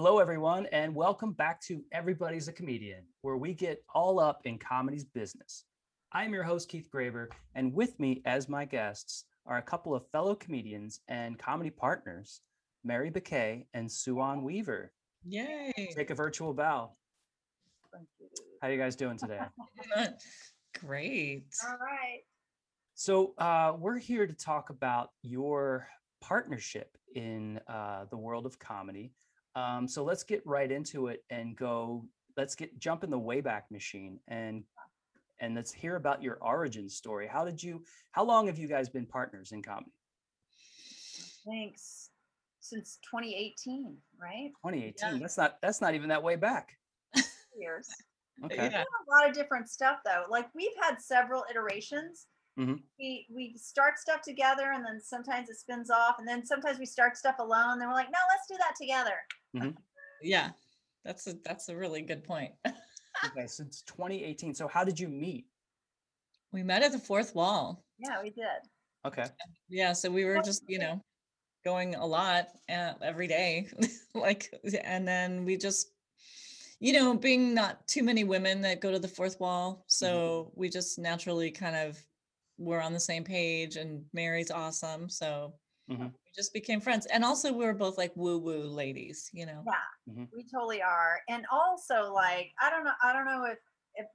Hello, everyone, and welcome back to Everybody's a Comedian, where we get all up in comedy's business. I'm your host, Keith Graver, and with me as my guests are a couple of fellow comedians and comedy partners, Mary Bakay and Suan Weaver. Yay. Take a virtual bow. Thank you. How are you guys doing today? Great. All right. So, uh, we're here to talk about your partnership in uh, the world of comedy. Um, so let's get right into it and go. Let's get jump in the wayback machine and and let's hear about your origin story. How did you? How long have you guys been partners in comedy? Thanks. Since 2018, right? 2018. That's not. That's not even that way back. Years. Okay. Yeah. We've a lot of different stuff though. Like we've had several iterations. Mhm. We we start stuff together and then sometimes it spins off and then sometimes we start stuff alone. Then we're like, no, let's do that together. Yeah. That's a that's a really good point. Okay. Since 2018. So how did you meet? We met at the fourth wall. Yeah, we did. Okay. Yeah. So we were just, you know, going a lot uh, every day. like, and then we just, you know, being not too many women that go to the fourth wall. So we just naturally kind of were on the same page and Mary's awesome. So Mhm. we just became friends. And also we were both like woo woo ladies, you know. Yeah, Mhm. we totally are. And also, like, I don't know, I don't know if if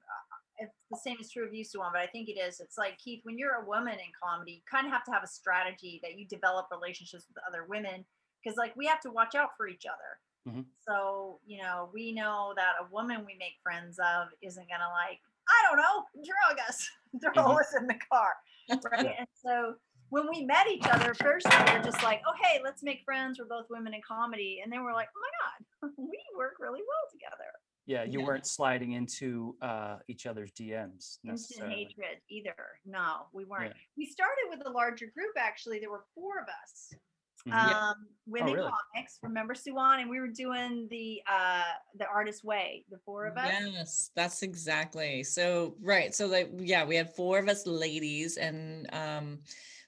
if the same is true of you, Suwan, but I think it is. It's like Keith, when you're a woman in comedy, you kind of have to have a strategy that you develop relationships with other women because, like, we have to watch out for each other. Mhm. So, you know, we know that a woman we make friends of isn't gonna like, I don't know, drug us, throw Mhm. us in the car, right? And so when we met each other, first we were just like, oh hey, let's make friends. We're both women in comedy, and then we're like, oh my god, we work really well together. Yeah. You weren't sliding into uh, each other's DMs Instant necessarily. hatred either. No, we weren't. Yeah. We started with a larger group actually. There were four of us. Mhm. Yeah. Um, women really? comics. Remember Suwan? And we were doing the uh the artist way, the four of us. Yes, that's exactly. So right. So like yeah, we had four of us ladies and um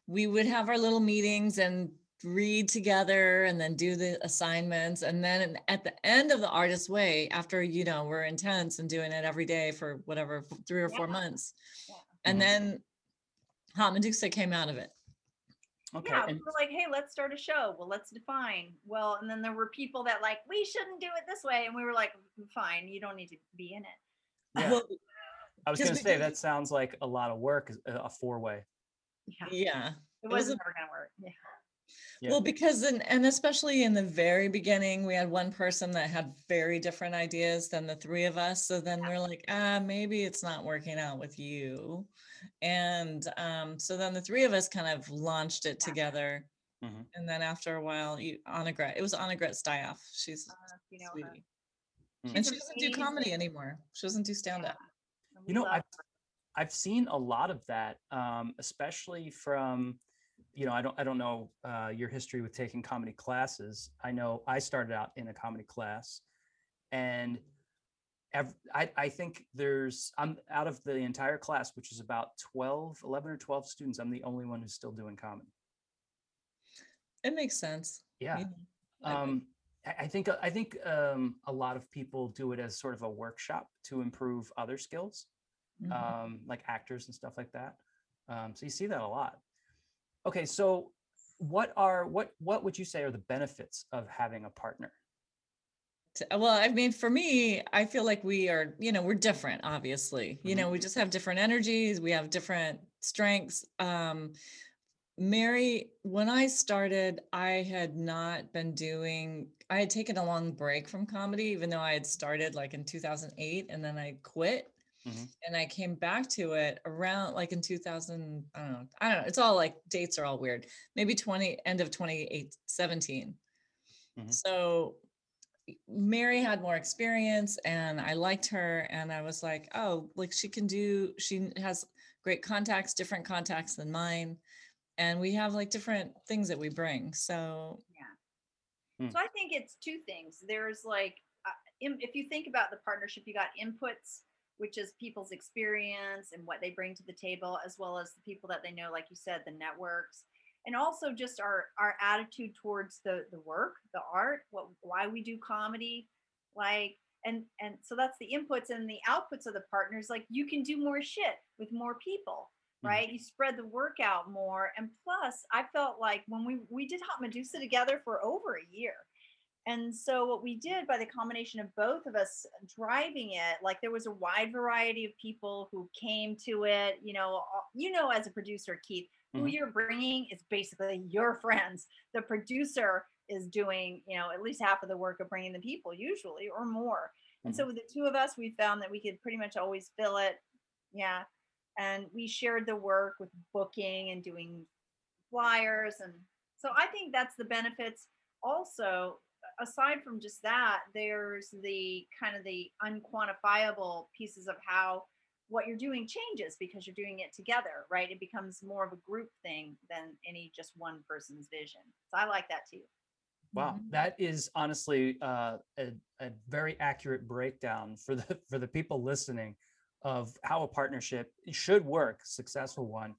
we would have our little meetings and read together and then do the assignments and then at the end of the artist way after you know we're intense and doing it every day for whatever three or four months Yeah. and Mhm. then Hot Medusa came out of it Okay. Yeah, and- we were like, hey, let's start a show. Well, let's define. Well, and then there were people that like, we shouldn't do it this way. And we were like, fine, you don't need to be in it. Yeah. Well, I was going to say that sounds like a lot of work, a a four way. Yeah, yeah it was wasn't ever gonna work. Yeah. Yeah. Well, because in, and especially in the very beginning, we had one person that had very different ideas than the three of us. So then we're like, ah, maybe it's not working out with you. And um, so then the three of us kind of launched it Yeah. together. Mhm. And then after a while, you Annegret, it was Annegret Steyhoff. She's I don't know if you know her. sweetie. Mm. And she doesn't do comedy anymore. She doesn't do stand up. And You we know, love I've seen a lot of that, um, especially from, you know, I don't I don't know uh, your history with taking comedy classes. I know I started out in a comedy class, and ev- I I think there's I'm out of the entire class, which is about 12, 11 or 12 students. I'm the only one who's still doing comedy. It makes sense. Yeah. I- um I think I think um, a lot of people do it as sort of a workshop to improve other skills, Mhm. um, like actors and stuff like that. Um, so you see that a lot. Okay, so what are what what would you say are the benefits of having a partner? well i mean for me i feel like we are you know we're different obviously you Mhm. know we just have different energies we have different strengths um mary when i started i had not been doing i had taken a long break from comedy even though i had started like in 2008 and then i quit Mhm. and i came back to it around like in 2000 i don't know i don't know it's all like dates are all weird maybe 20 end of 2017 17 Mhm. so Mary had more experience and I liked her and I was like, oh, like she can do she has great contacts, different contacts than mine. And we have like different things that we bring. So Hmm. So I think it's two things. There's like, uh, if you think about the partnership, you got inputs, which is people's experience and what they bring to the table, as well as the people that they know, like you said, the networks. and also just our our attitude towards the the work the art what why we do comedy like and and so that's the inputs and the outputs of the partners like you can do more shit with more people Mhm. right you spread the work out more and plus i felt like when we we did hot medusa together for over a year and so what we did by the combination of both of us driving it like there was a wide variety of people who came to it you know you know as a producer keith who Mhm. you're bringing is basically your friends. The producer is doing you know at least half of the work of bringing the people usually or more. And so with the two of us we found that we could pretty much always fill it. Yeah. And we shared the work with booking and doing flyers. And so i think that's the benefits. Also aside from just that there's the kind of the unquantifiable pieces of how what you're doing changes because you're doing it together right it becomes more of a group thing than any just one person's vision so i like that too Wow, Mhm. that is honestly uh, a, a very accurate breakdown for the for the people listening of how a partnership should work, successful one.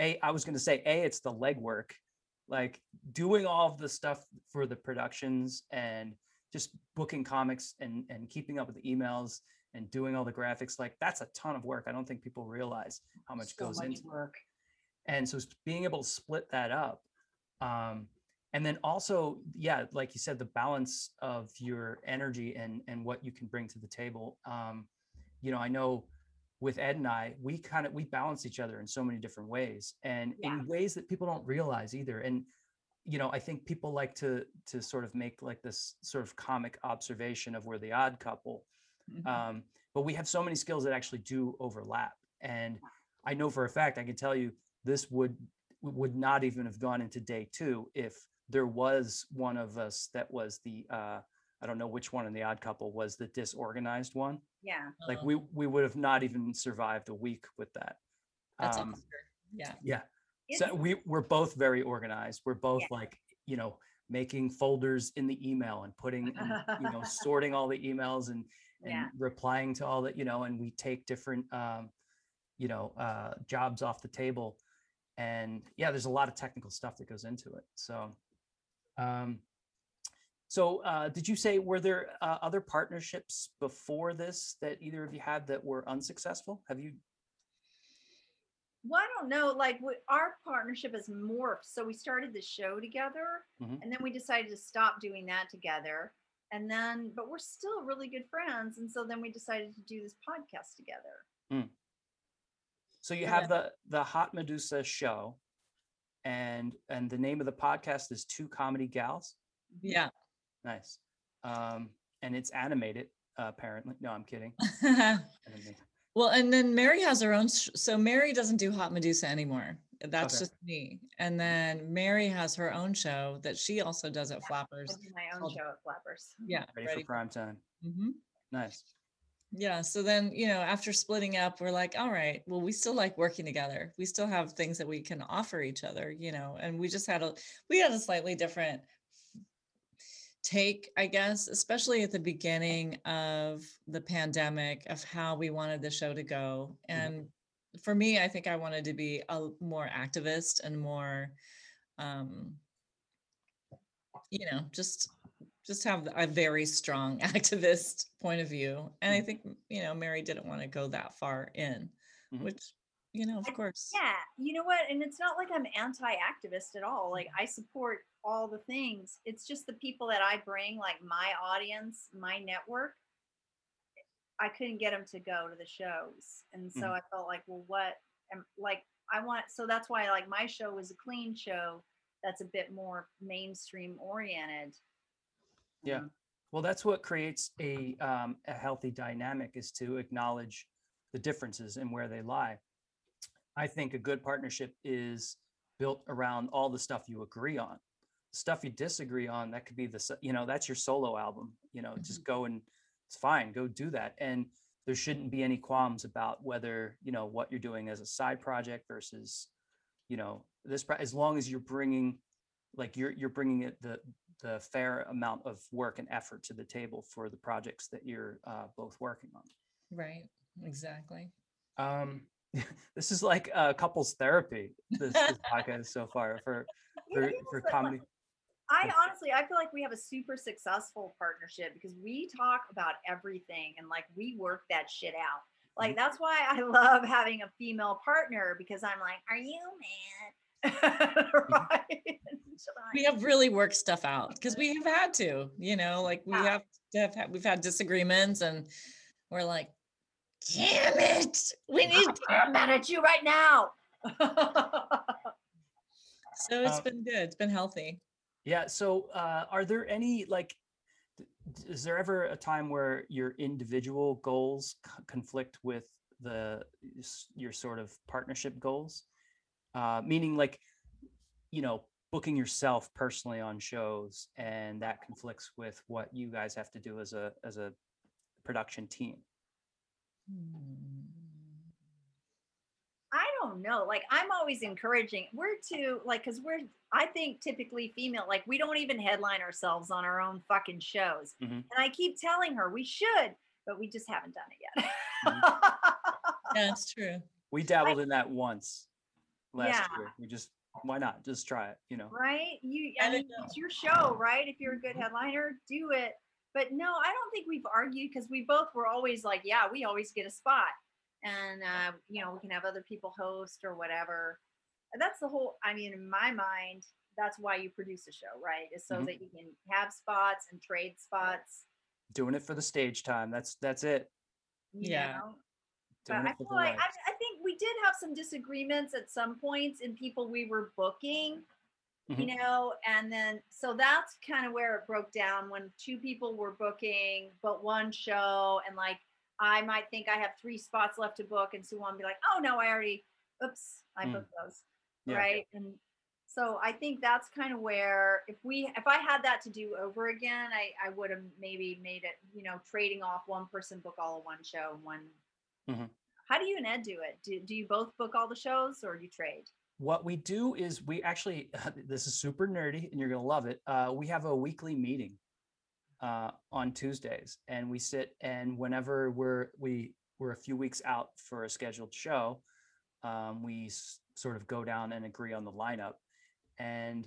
A, I was going to say, a, it's the legwork, like doing all of the stuff for the productions and just booking comics and and keeping up with the emails and doing all the graphics. Like that's a ton of work. I don't think people realize how much So goes much into work and so being able to split that up um and then also yeah like you said the balance of your energy and and what you can bring to the table um you know i know with ed and i we kind of we balance each other in so many different ways and Yeah. in ways that people don't realize either and you know i think people like to to sort of make like this sort of comic observation of we're the odd couple Mhm. um, but we have so many skills that actually do overlap and i know for a fact i can tell you this would would not even have gone into day two if there was one of us that was the uh, i don't know which one in the odd couple was the disorganized one yeah. Like Oh, we we would have not even survived a week with that. That's um, Oscar. yeah. yeah. It's- so we we're both very organized. We're both Yeah. like you know making folders in the email and putting and, you know sorting all the emails and and yeah replying to all that you know and we take different um you know uh jobs off the table. And yeah there's a lot of technical stuff that goes into it. So um so uh did you say were there uh, other partnerships before this that either of you had that were unsuccessful have you Well, I don't know. Like we, our partnership has morphed. So we started the show together, Mhm. and then we decided to stop doing that together. And then, but we're still really good friends. And so then we decided to do this podcast together. so you Yeah. have the the hot medusa show and and the name of the podcast is two comedy gals yeah nice um and it's animated uh, apparently no i'm kidding I didn't mean- Well, and then Mary has her own. Sh- so Mary doesn't do Hot Medusa anymore. That's Okay. just me. And then Mary has her own show that she also does at I Flappers. do my own called- show at Flappers. Yeah, ready, for prime time hmm nice Yeah. So then, you know, after splitting up, we're like, all right, well, we still like working together. We still have things that we can offer each other, you know, and we just had a we had a slightly different take, I guess, especially at the beginning of the pandemic of how we wanted the show to go. And for me, I think I wanted to be a more activist and more um you know, just just have a very strong activist point of view. And I Mhm. think, you know, Mary didn't want to go that far in, Mhm. which, you know, of course. Yeah, you know what? And it's not like I'm anti-activist at all. Like I support all the things. It's just the people that I bring, like my audience, my network. I couldn't get them to go to the shows, and so Mhm. I felt like, well, what? am like I want. So that's why like my show was a clean show. That's a bit more mainstream oriented. Yeah. Um, Well, that's what creates a um, a healthy dynamic is to acknowledge the differences and where they lie. I think a good partnership is built around all the stuff you agree on. Stuff you disagree on, that could be the you know that's your solo album. You know, just go and it's fine, go do that. And there shouldn't be any qualms about whether you know what you're doing as a side project versus you know this pro- as long as you're bringing like you're you're bringing it the the fair amount of work and effort to the table for the projects that you're uh, both working on. Right. Exactly. Um, this is like a couples therapy. This, this podcast so far for for, for comedy. I honestly, I feel like we have a super successful partnership because we talk about everything and like we work that shit out. Like Mm-hmm. that's why I love having a female partner because I'm like, are you mad? right? We have really worked stuff out because we have had to, you know, like we Yeah. have to have had, we've had disagreements and we're like, damn it, we need. I'm mad at you right now. So it's Um, been good. It's been healthy. Yeah. So, uh, are there any like, is there ever a time where your individual goals c- conflict with the your sort of partnership goals? Uh, meaning, like, you know, booking yourself personally on shows, and that conflicts with what you guys have to do as a as a production team. I don't know. Like I'm always encouraging. We're too like because we're I think typically female. Like we don't even headline ourselves on our own fucking shows. Mhm. And I keep telling her we should, but we just haven't done it yet. Yeah, it's true. We dabbled in that once last Yeah. year. We just why not just try it? You know. right? You I I mean don't know. it's your show, right? If you're a good headliner, do it. But no, I don't think we've argued because we both were always like, yeah, we always get a spot. And uh, you know, we can have other people host or whatever. And that's the whole I mean, in my mind, that's why you produce a show, right? Is so Mhm. that you can have spots and trade spots. Doing it for the stage time. That's that's it. You Yeah. Know? But I feel like. I, I think we did have some disagreements at some points in people we were booking Mm-hmm. you know and then so that's kind of where it broke down when two people were booking but one show and like i might think i have three spots left to book and so one be like oh no i already oops i Mm. booked those Yeah. right and so i think that's kind of where if we if i had that to do over again i i would have maybe made it you know trading off one person book all of one show and one Mhm. how do you and ed do it do, do you both book all the shows or do you trade What we do is we actually, this is super nerdy and you're going to love it. Uh, we have a weekly meeting uh, on Tuesdays and we sit and whenever we're, we, we're a few weeks out for a scheduled show, um, we s- sort of go down and agree on the lineup. And,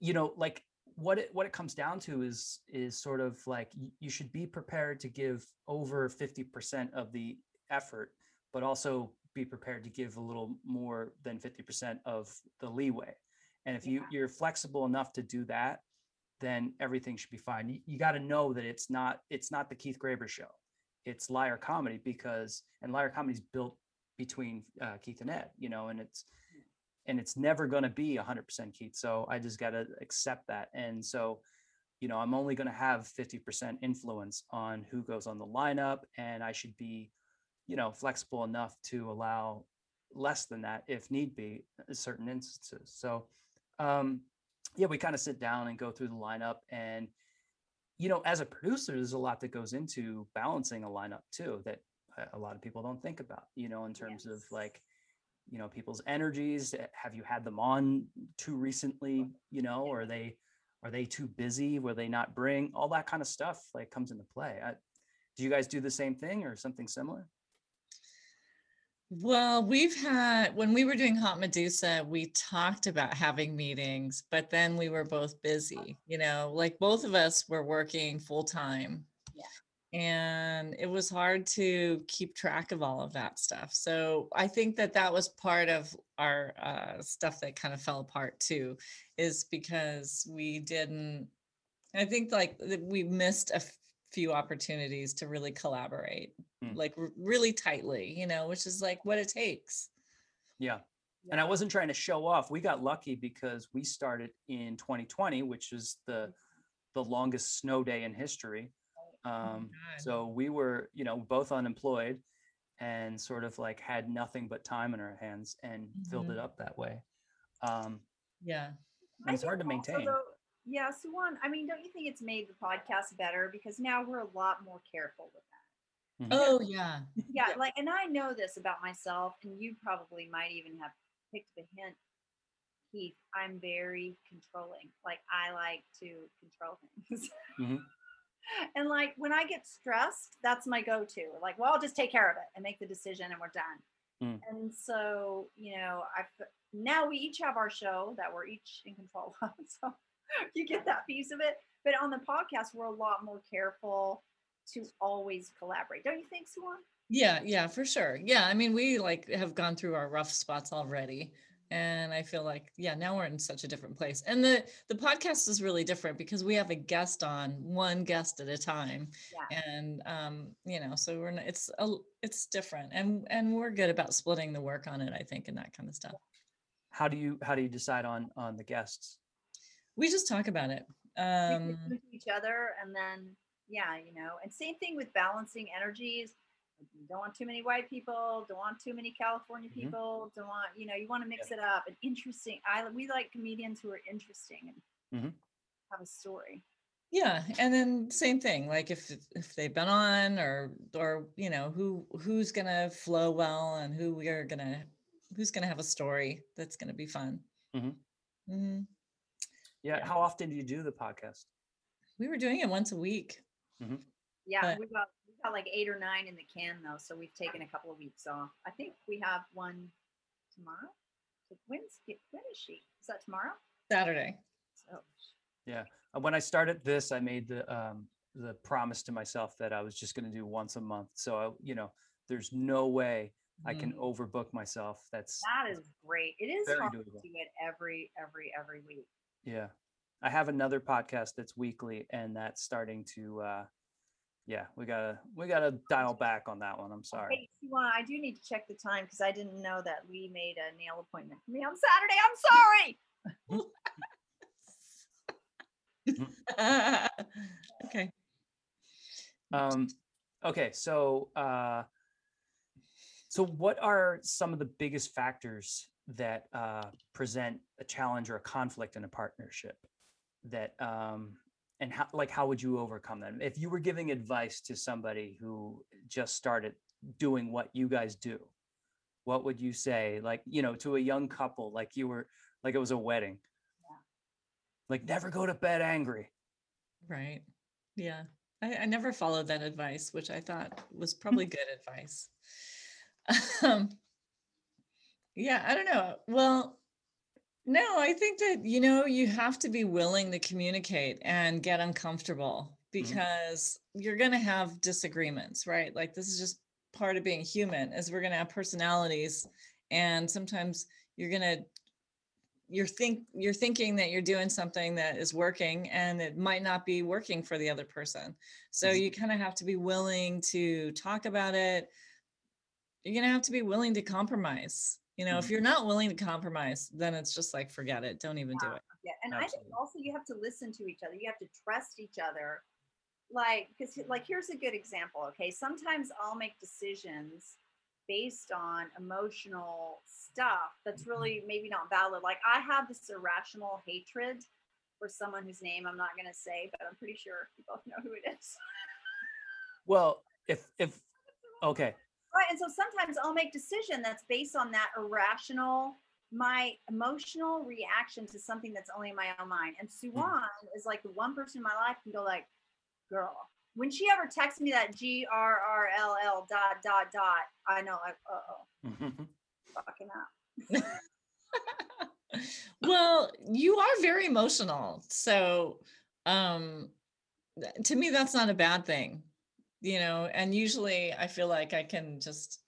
you know, like what it, what it comes down to is, is sort of like y- you should be prepared to give over 50% of the effort, but also be prepared to give a little more than 50% of the leeway. And if you Yeah. you're flexible enough to do that, then everything should be fine. You, you got to know that it's not it's not the Keith Graber show. It's liar comedy because and liar comedy is built between uh, Keith and Ed, you know, and it's and it's never going to be 100% Keith. So I just got to accept that. And so, you know, I'm only going to have 50% influence on who goes on the lineup and I should be you know flexible enough to allow less than that if need be in certain instances so um yeah we kind of sit down and go through the lineup and you know as a producer there's a lot that goes into balancing a lineup too that a- lot of people don't think about you know in terms of like you know people's energies eh, have you had them on too recently you know or are they are they too busy were they not bring all that kind of stuff like comes into play. I, do you guys do the same thing or something similar Well, we've had, when we were doing Hot Medusa, we talked about having meetings, but then we were both busy, you know, like both of us were working full time. Yeah. And it was hard to keep track of all of that stuff. So I think that that was part of our uh, stuff that kind of fell apart too, is because we didn't, I think like we missed a few opportunities to really collaborate Mm. like r- really tightly, you know, which is like what it takes. Yeah. And I wasn't trying to show off. We got lucky because we started in 2020, which is the the longest snow day in history. Oh Um, God. so we were, you know, both unemployed and sort of like had nothing but time in our hands and filled it Mhm. up that way. Um, Yeah. and it's hard to maintain. though- yeah, Suwan, I mean, don't you think it's made the podcast better because now we're a lot more careful with that? Mhm. Oh yeah. Yeah, like, and I know this about myself, and you probably might even have picked the hint, Keith. I'm very controlling. Like, I like to control things. Mhm. And like when I get stressed, that's my go-to. Like, well, I'll just take care of it and make the decision, and we're done. Mm. And so, you know, I've now we each have our show that we're each in control of. So you get that piece of it. But on the podcast, we're a lot more careful to always collaborate. Don't you think, Suwan? Yeah, yeah, for sure. Yeah, I mean, we like have gone through our rough spots already, and I feel like yeah, now we're in such a different place. And the the podcast is really different because we have a guest on, one guest at a time, Yeah. and um, you know, so we're not, it's a it's different, and and we're good about splitting the work on it, I think, and that kind of stuff. How do you how do you decide on on the guests? We just talk about it. Um, listen each other and then yeah, you know, and same thing with balancing energies. Don't want too many white people, don't want too many California Mhm. people, don't want, you know, you want to mix it up and interesting. I we like comedians who are interesting and Mhm. have a story. yeah and then same thing like if if they've been on or or you know who who's gonna flow well and who we are gonna who's gonna have a story that's gonna be fun Mhm. Mhm. Yeah. Yeah. How often do you do the podcast? we were doing it once a week Yeah, But- we got we got like eight or nine in the can though, so we've taken a couple of weeks off. I think we have one tomorrow. When's when is she? Is that tomorrow? saturday So Uh, When I started this, I made the um the promise to myself that I was just going to do once a month. So I, you know, there's no way I can Mm. overbook myself. That's that is great. It is Very hard to do it every every every week. Yeah. I have another podcast that's weekly and that's starting to uh yeah, we gotta we gotta dial back on that one. I'm sorry. Hey, Siwan, I do need to check the time because I didn't know that Lee made a nail appointment for me on Saturday. I'm sorry. okay Um okay, so uh so what are some of the biggest factors that uh present a challenge or a conflict in a partnership that um and how like how would you overcome them? If you were giving advice to somebody who just started doing what you guys do what would you say like you know to a young couple like you were like it was a wedding? Yeah. like never go to bed angry. Right. Yeah. I, I never followed that advice which i thought was probably good advice. Um yeah i don't know. Well no i think that you know you have to be willing to communicate and get uncomfortable because you're going to have disagreements right? Like this is just part of being human is we're going to have personalities and sometimes you're going to you're think you're thinking that you're doing something that is working and it might not be working for the other person. So Mhm. you kind of have to be willing to talk about it. You're going to have to be willing to compromise you know if Mhm. you're not willing to compromise then it's just like forget it don't even do it Yeah, and I think also you have to listen to each other. You have to trust each other. Like, because like here's a good example. Okay, sometimes I'll make decisions based on emotional stuff that's really maybe not valid. Like I have this irrational hatred for someone whose name I'm not going to say, but I'm pretty sure you both know who it is. well if if okay Right. And so sometimes I'll make decision that's based on that irrational, my emotional reaction to something that's only in my own mind. And Suwan is like the one person in my life can go like, girl, when she ever texts me that G R R L L dot dot dot, I know like, uh oh, fucking up. well you are very emotional so um to me that's not a bad thing you know and usually i feel like i can just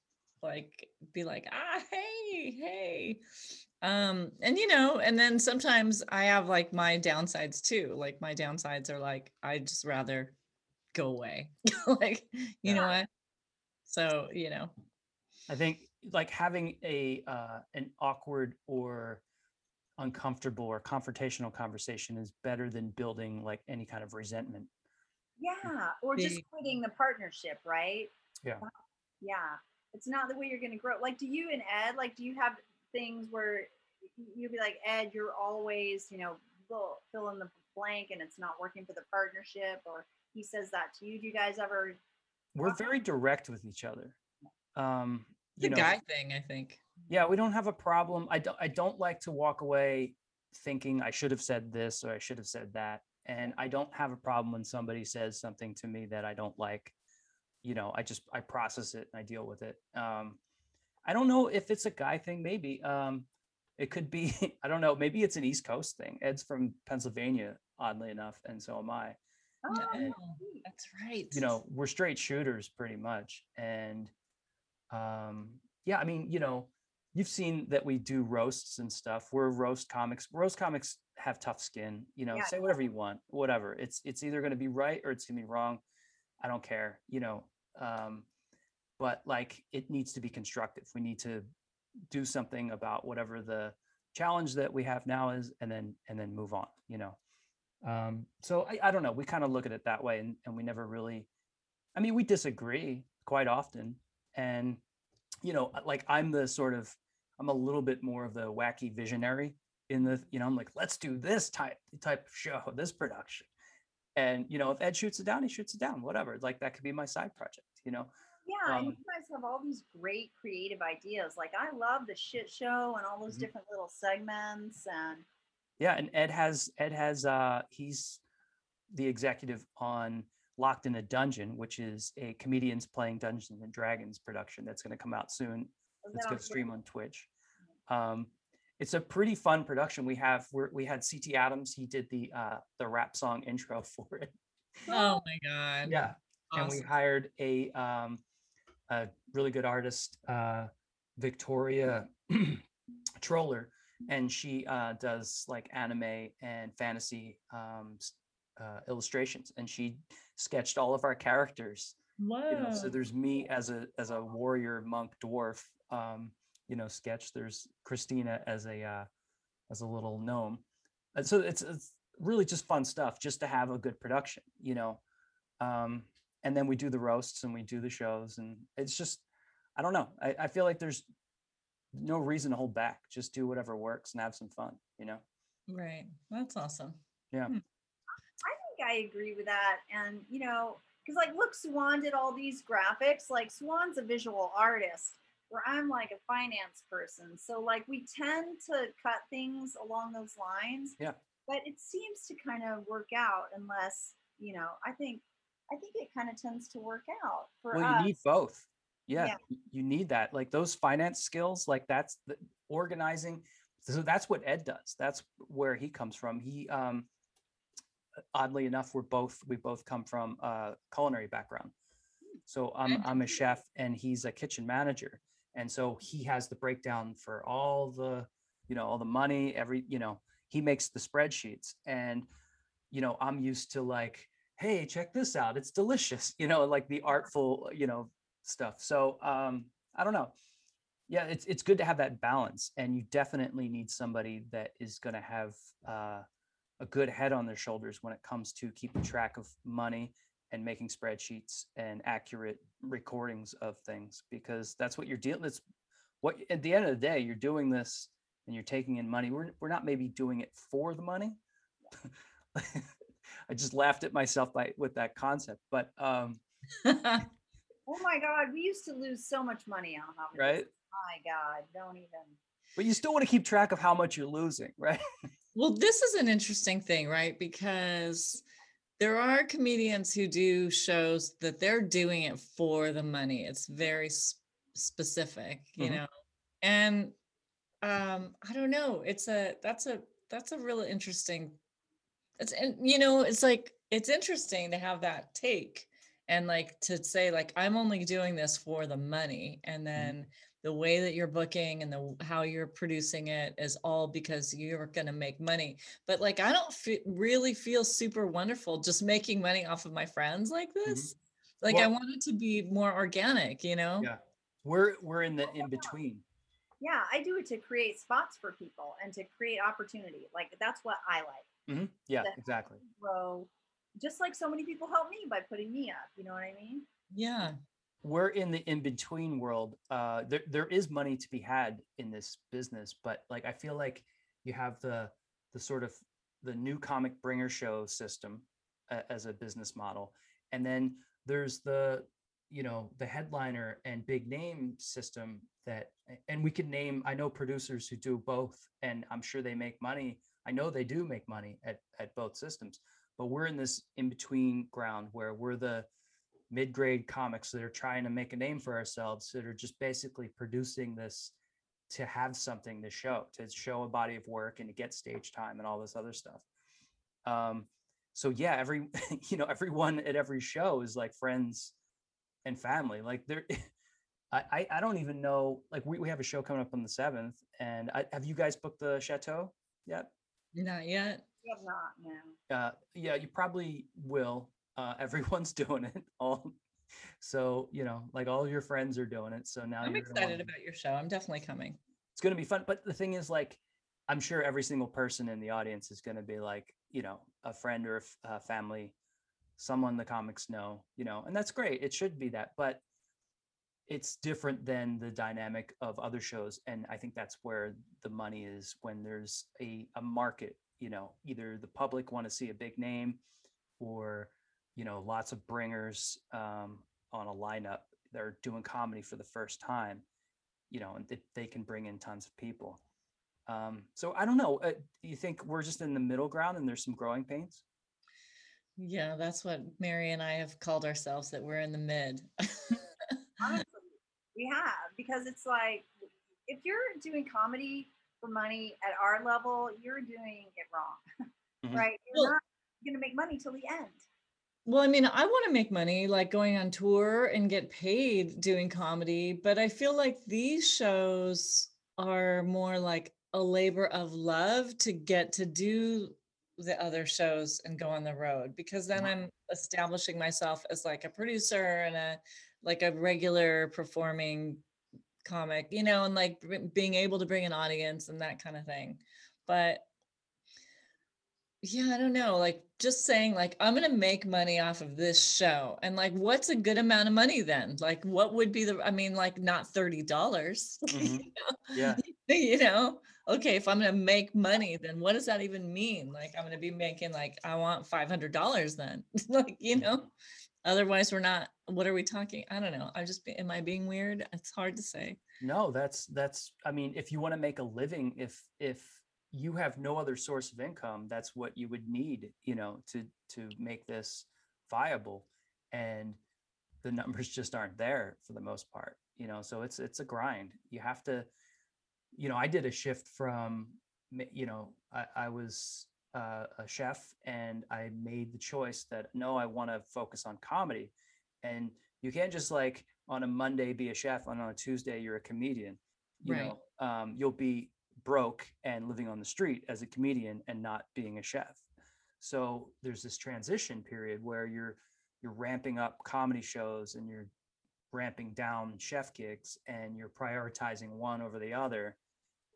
like be like ah hey hey. Um and you know and then sometimes i have like my downsides too like my downsides are like i just rather go away like you know what? So you know. I think like having a uh, an awkward or uncomfortable or confrontational conversation is better than building like any kind of resentment. Yeah. Or just quitting the partnership, right? Yeah. Yeah. It's not the way you're going to grow. Like, do you and Ed, like, do you have things where you'll be like, Ed, you're always, you know, fill, fill in the blank and it's not working for the partnership? Or he says that to you. Do you guys ever? We're very direct with each other. Um, it's you a know, guy thing i think yeah, we don't have a problem. I don't I don't like to walk away thinking I should have said this or I should have said that. And I don't have a problem when somebody says something to me that I don't like. You know, I just I process it and I deal with it. Um I don't know if it's a guy thing. Maybe um, it could be. I don't know. Maybe it's an East Coast thing. Ed's from Pennsylvania, oddly enough, and so am I. Oh, and- That's right. you know we're straight shooters pretty much and um yeah i mean you know you've seen that we do roasts and stuff we're roast comics roast comics have tough skin you know Yeah. say whatever you want whatever. It's it's either going to be right or it's going to be wrong. I don't care you know um but like it needs to be constructive. We need to do something about whatever the challenge that we have now is and then and then move on you know? Um so i, I don't know. We kind of look at it that way and, and we never really i mean we disagree quite often and you know like i'm the sort of i'm a little bit more of the wacky visionary in the you know i'm like let's do this type type of show this production and you know if ed shoots it down he shoots it down whatever like that could be my side project you know Yeah, and Um, you guys have all these great creative ideas. Like I love the shit show and all those Mhm. different little segments and Yeah, and Ed has Ed has uh he's the executive on Locked in a Dungeon, which is a comedians playing Dungeons and Dragons production that's going to come out soon. was It's going to stream on Twitch. Um, it's a pretty fun production. We have we're, we had CT Adams. He did the uh the rap song intro for it. oh my God. Yeah, and we hired a um a really good artist, uh Victoria Troller, and she uh does like anime and fantasy um uh, illustrations, and she sketched all of our characters. Whoa. You know, so there's me as a as a warrior monk dwarf, um, you know, sketch. There's Christina as a uh, as a little gnome. And so it's, it's really just fun stuff, just to have a good production, you know. Um, and then we do the roasts and we do the shows, and it's just, I don't know. I, I feel like there's no reason to hold back. Just do whatever works and have some fun, you know. right. That's awesome. Yeah. I think I agree with that. And you know, because like look, Swan did all these graphics. Like Swan's a visual artist, where I'm like a finance person. So like we tend to cut things along those lines. Yeah. But it seems to kind of work out unless, you know, I think I think it kind of tends to work out for well us. you need both yeah, Yeah. you need that like those finance skills like that's the organizing so that's what ed does that's where he comes from he um oddly enough we're both we both come from a culinary background so i'm i'm a chef and he's a kitchen manager and so he has the breakdown for all the you know all the money every you know he makes the spreadsheets. And you know i'm used to like hey check this out it's delicious you know like the artful you know stuff. So um i don't know. Yeah it's it's good to have that balance and you definitely need somebody that is going to have uh, a good head on their shoulders when it comes to keeping track of money and making spreadsheets and accurate recordings of things because that's what you're dealing that's what at the end of the day you're doing this and you're taking in money we're, we're not maybe doing it for the money i just laughed at myself by with that concept but um Oh my God, we used to lose so much money on how many. right My God, don't even. but you still want to keep track of how much you're losing right Well, this is an interesting thing, right? Because there are comedians who do shows that they're doing it for the money. It's very s- specific, you Mhm. know. And um I don't know, it's a that's a that's a really interesting it's and you know, it's like it's interesting to have that take and like to say like I'm only doing this for the money and then the way that you're booking and the how you're producing it is all because you're going to make money but like i don't fe- really feel super wonderful just making money off of my friends like this like i Well- want it to be more organic you know Yeah. we're we're in the in between Yeah, I do it to create spots for people and to create opportunity. Like that's what I like. Mhm. yeah The- exactly Grow, just like so many people help me by putting me up. You know what I mean? yeah we're in the in between world uh there, there is money to be had in this business but like i feel like you have the the sort of the new comic bringer show system a- as a business model. And then there's the you know the headliner and big name system that and we could name i know producers who do both and i'm sure they make money. I know they do make money at at both systems but we're in this in between ground where we're the mid-grade comics that are trying to make a name for ourselves that are just basically producing this to have something to show, to show a body of work and to get stage time and all this other stuff. Um, so yeah, every you know, everyone at every show is like friends and family. Like there, I I, I don't even know. Like we, we have a show coming up on the seventh, and I, have you guys booked the chateau yet? Not yet. We have not, no. Uh, yeah, you probably will. Uh, everyone's doing it all. So you know, like all your friends are doing it. So now I'm you're excited about your show. I'm definitely coming. it's going to be fun but the thing is like i'm sure every single person in the audience is going to be like you know a friend or a f- a family someone the comics know you know and that's great it should be that but it's different than the dynamic of other shows and i think that's where the money is when there's a, a market you know either the public want to see a big name or you know lots of bringers um, on a lineup that are doing comedy for the first time you know, and they, they can bring in tons of people. Um, so I don't know. Uh, do you think we're just in the middle ground and there's some growing pains? Yeah, that's what Mary and I have called ourselves that we're in the mid. Honestly, we have because it's like if you're doing comedy for money at our level, you're doing it wrong, Mhm. right? You're Well- not going to make money till the end. Well, I mean, I want to make money like going on tour and get paid doing comedy, but I feel like these shows are more like a labor of love to get to do the other shows and go on the road because then. I'm establishing myself as like a producer and a like a regular performing comic, you know, and like being able to bring an audience and that kind of thing. But yeah, I don't know. Like just saying like I'm going to make money off of this show. And like what's a good amount of money then? Like what would be the I mean like not $30. Mhm. Yeah. you know? Okay, if I'm going to make money, then what does that even mean? Like I'm going to be making like I want $500 then. like, you know? Otherwise we're not what are we talking? I don't know. I'm just be- am I being weird? It's hard to say. No, that's that's. I mean, if you want to make a living, if if you have no other source of income, that's what you would need, you know, to to make this viable. And the numbers just aren't there for the most part, you know. So it's it's a grind. You have to, you know. I did a shift from, you know, I, I was uh, a chef and I made the choice that no, I want to focus on comedy, and you can't just like on a Monday be a chef and on a Tuesday you're a comedian. You Right. know, um, you'll be broke and living on the street as a comedian and not being a chef. So there's this transition period where you're you're ramping up comedy shows and you're ramping down chef gigs and you're prioritizing one over the other.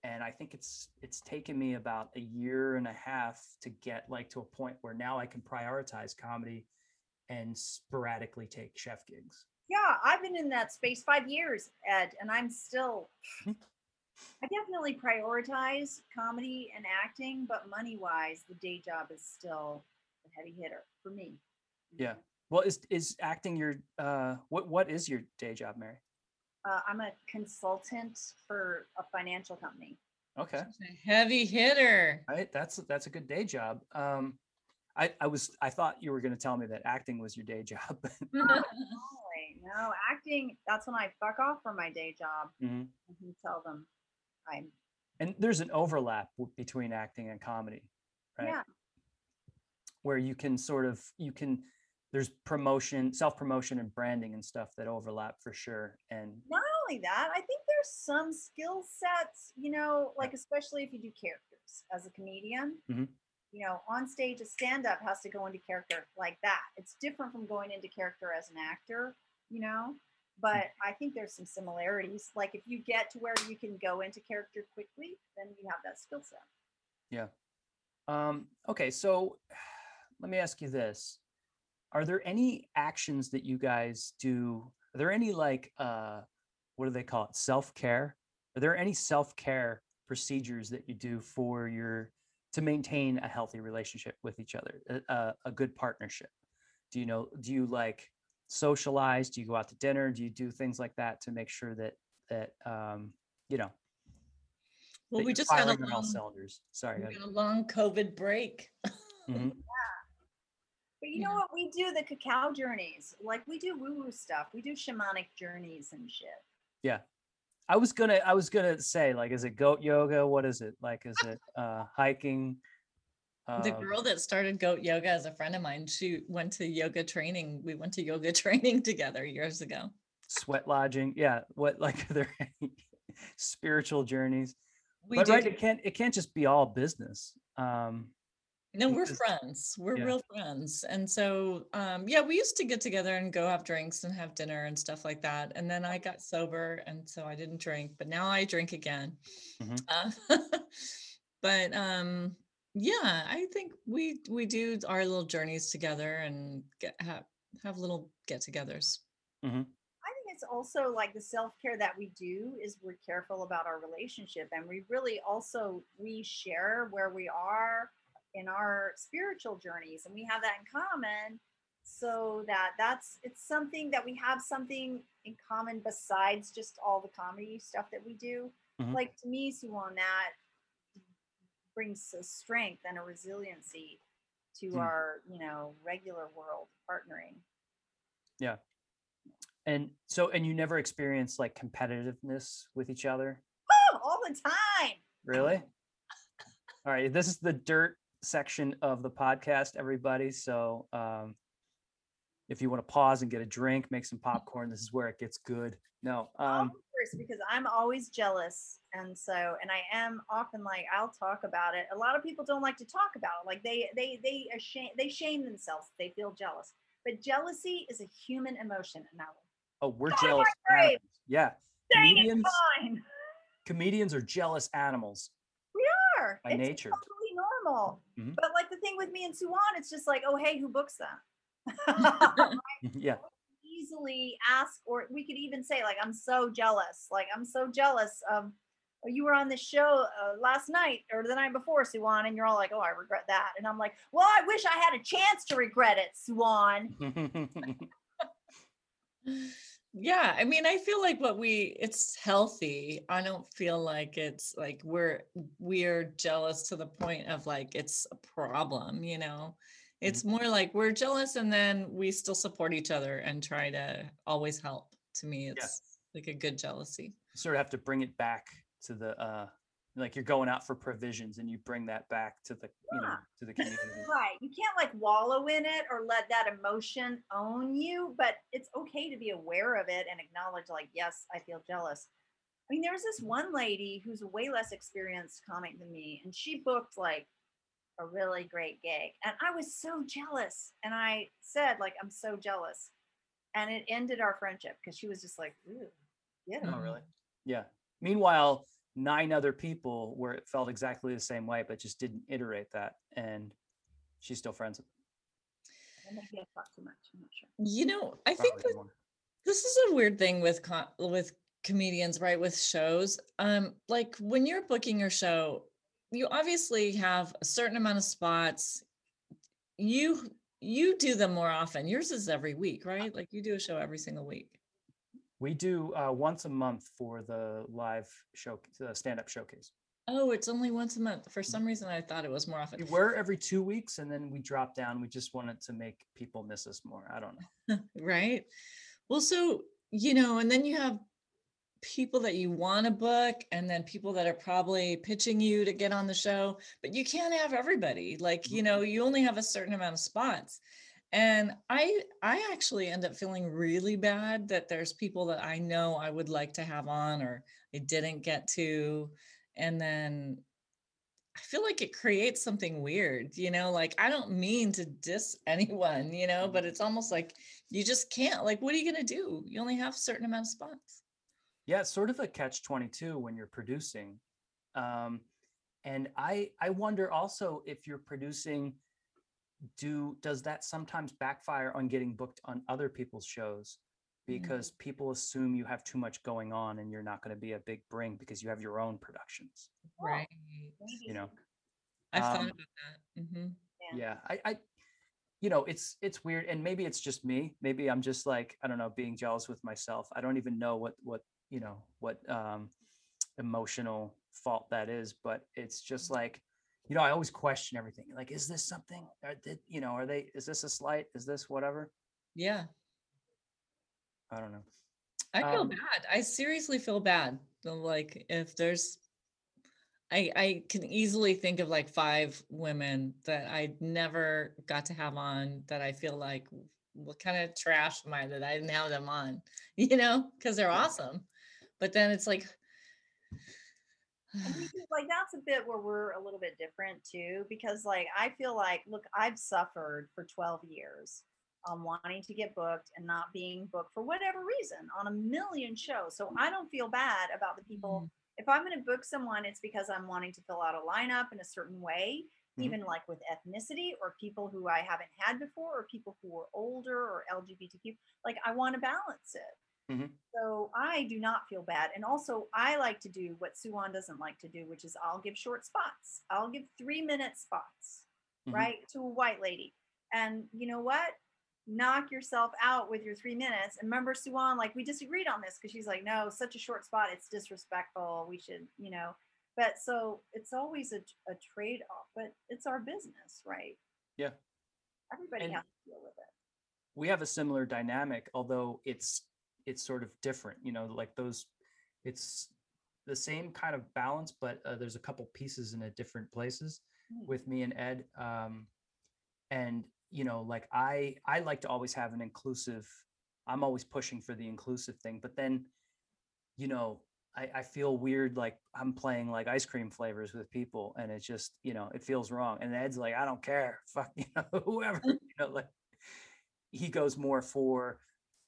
And I think it's it's taken me about a year and a half to get like to a point where now I can prioritize comedy and sporadically take chef gigs. Yeah, I've been in that space five years, Ed, and I'm still. Hmm? I definitely prioritize comedy and acting, but money wise, the day job is still a heavy hitter for me. Yeah. Well, is is acting your uh what what is your day job, Mary? Uh, I'm a consultant for a financial company. Okay. A heavy hitter. Right. That's that's a good day job. Um I, I was I thought you were gonna tell me that acting was your day job. Holy, no, acting, that's when I fuck off from my day job. Mhm. I can tell them I'm, And there's an overlap w- between acting and comedy, right? yeah, Where you can sort of you can there's promotion, self promotion, and branding and stuff that overlap for sure. And not only that, I think there's some skill sets, you know, like especially if you do characters as a comedian. Mhm. You know, on stage, a stand up has to go into character like that. It's different from going into character as an actor, you know, but I think there's some similarities. Like if you get to where you can go into character quickly, then you have that skill set. Yeah. Um, okay, so let me ask you this. Are there any actions that you guys do? Are there any like uh what do they call it? Self-care? Are there any self-care procedures that you do for your to maintain a healthy relationship with each other, a, a, a good partnership? Do you know, do you like socialize? Do you go out to dinner? Do you do things like that to make sure that that um, you know, Well, that we you're just had a all long, cylinders? Sorry. we I- had a long COVID break. Mhm. But you know what? We do the cacao journeys. Like we do woo woo stuff. We do shamanic journeys and shit. Yeah. I was gonna I was gonna say like is it goat yoga? What is it? Like is it uh hiking? The Um, girl that started goat yoga as a friend of mine. She went to yoga training. We went to yoga training together years ago. sweat lodging. Yeah. What like are there any spiritual journeys? We but did. right, it can't it can't just be all business. Um No, we're because- friends. We're yeah. real friends. And so, um, yeah, we used to get together and go have drinks and have dinner and stuff like that. And then I got sober, and so I didn't drink, but now I drink again. Mhm. Uh, but um, yeah, I think we we do our little journeys together and get have have little get-togethers. I think it's also like the self care that we do is we're careful about our relationship and we really also we share where we are in our spiritual journeys and we have that in common so that that's it's something that we have something in common besides just all the comedy stuff that we do Mhm. like to me Suwan that brings a strength and a resiliency to Mm. our you know regular world partnering Yeah. and so and you never experience like competitiveness with each other? oh, all the time Really? All right, this is the dirt section of the podcast, everybody. So um if you want to pause and get a drink, make some popcorn, this is where it gets good. No, um first because I'm always jealous. And so, and I am often like, I'll talk about it. A lot of people don't like to talk about it. Like they, they, they shame, they shame themselves. They feel jealous, but jealousy is a human emotion. And I will oh, we're my jealous. Yeah. dang Comedians, fine. comedians are jealous animals Sure, by it's nature. totally normal. Mhm. But like the thing with me and Suwan, it's just like, oh, hey, who books that? yeah. easily ask or we could even say like i'm so jealous like i'm so jealous of oh, you were on the show uh, last night or the night before suwan and you're all like oh i regret that and i'm like well i wish i had a chance to regret it suwan Yeah, I mean, I feel like what we it's healthy. I don't feel like it's like we're we're jealous to the point of like it's a problem, you know. It's more like we're jealous and then we still support each other and try to always help. To me, it's like a good jealousy. You sort of have to bring it back to the uh like you're going out for provisions and you bring that back to the you know to the community. right you can't like wallow in it or let that emotion own you but it's okay to be aware of it and acknowledge like yes i feel jealous i mean there's this one lady who's a way less experienced comic than me and she booked like a really great gig and i was so jealous and i said like i'm so jealous and it ended our friendship because she was just like Ooh, get Oh, really? Yeah. Meanwhile, nine other people where it felt exactly the same way, but just didn't iterate that, and she's still friends. with And maybe i talked too much i'm not sure You know, I think probably that this is a weird thing with con- with comedians right with shows um like when you're booking your show you obviously have a certain amount of spots you you do them more often yours is every week right like you do a show every single week We do uh, once a month for the live show, the stand-up showcase. oh it's only once a month for some reason i thought it was more often We were every two weeks, and then we dropped down. We just wanted to make people miss us more. I don't know. right well so you know and then you have people that you want to book and then people that are probably pitching you to get on the show but you can't have everybody like you know mm-hmm. you only have a certain amount of spots and i i actually end up feeling really bad that there's people that i know i would like to have on or i didn't get to and then I feel like it creates something weird, you know, like I don't mean to diss anyone, you know, but mm-hmm. it's almost like you just can't. Like, what are you going to do? You only have a certain amount of spots. Yeah, it's sort of a catch 22 when you're producing. Um, and I I wonder also if you're producing, do does that sometimes backfire on getting booked on other people's shows? Because people assume you have too much going on and you're not going to be a big bring because you have your own productions. Right. You know, I've thought Um, about that. hmm yeah I, I you know it's it's weird and maybe it's just me maybe i'm just like i don't know being jealous with myself i don't even know what what you know what um emotional fault that is but it's just like you know, I always question everything. Like, is this something? Are did you know? Are they? Is this a slight? Is this whatever? Yeah. I don't know. I feel Um, bad. I seriously feel bad. Like if there's I I can easily think of like five women that I never got to have on that I feel like what kind of trash am I that I didn't have them on, you know, because they're awesome. But then it's like And we do- like that's a bit where we're a little bit different too because like i feel like look i've suffered for 12 years on wanting to get booked and not being booked for whatever reason on a million shows so i don't feel bad about the people. If i'm going to book someone it's because i'm wanting to fill out a lineup in a certain way Mhm. even like with ethnicity or people who i haven't had before or people who are older or lgbtq like i want to balance it Mhm. so I do not feel bad. And also, I like to do what Suwan doesn't like to do, which is I'll give short spots. I'll give three minute spots, Mhm. right, to a white lady. And you know what? Knock yourself out with your three minutes. And remember, Suwan, like we disagreed on this because she's like, no, such a short spot. It's disrespectful. We should, you know. But so it's always a, a trade off, but it's our business, right? Yeah. Everybody And- has to deal with it. we have a similar dynamic although it's it's sort of different you know like those it's the same kind of balance but uh, there's a couple pieces in it different places Hmm. with me and ed um and you know like i i like to always have an inclusive i'm always pushing for the inclusive thing but then you know I, I feel weird like i'm playing like ice cream flavors with people and it's just you know it feels wrong and ed's like i don't care fuck you know whoever you know like he goes more for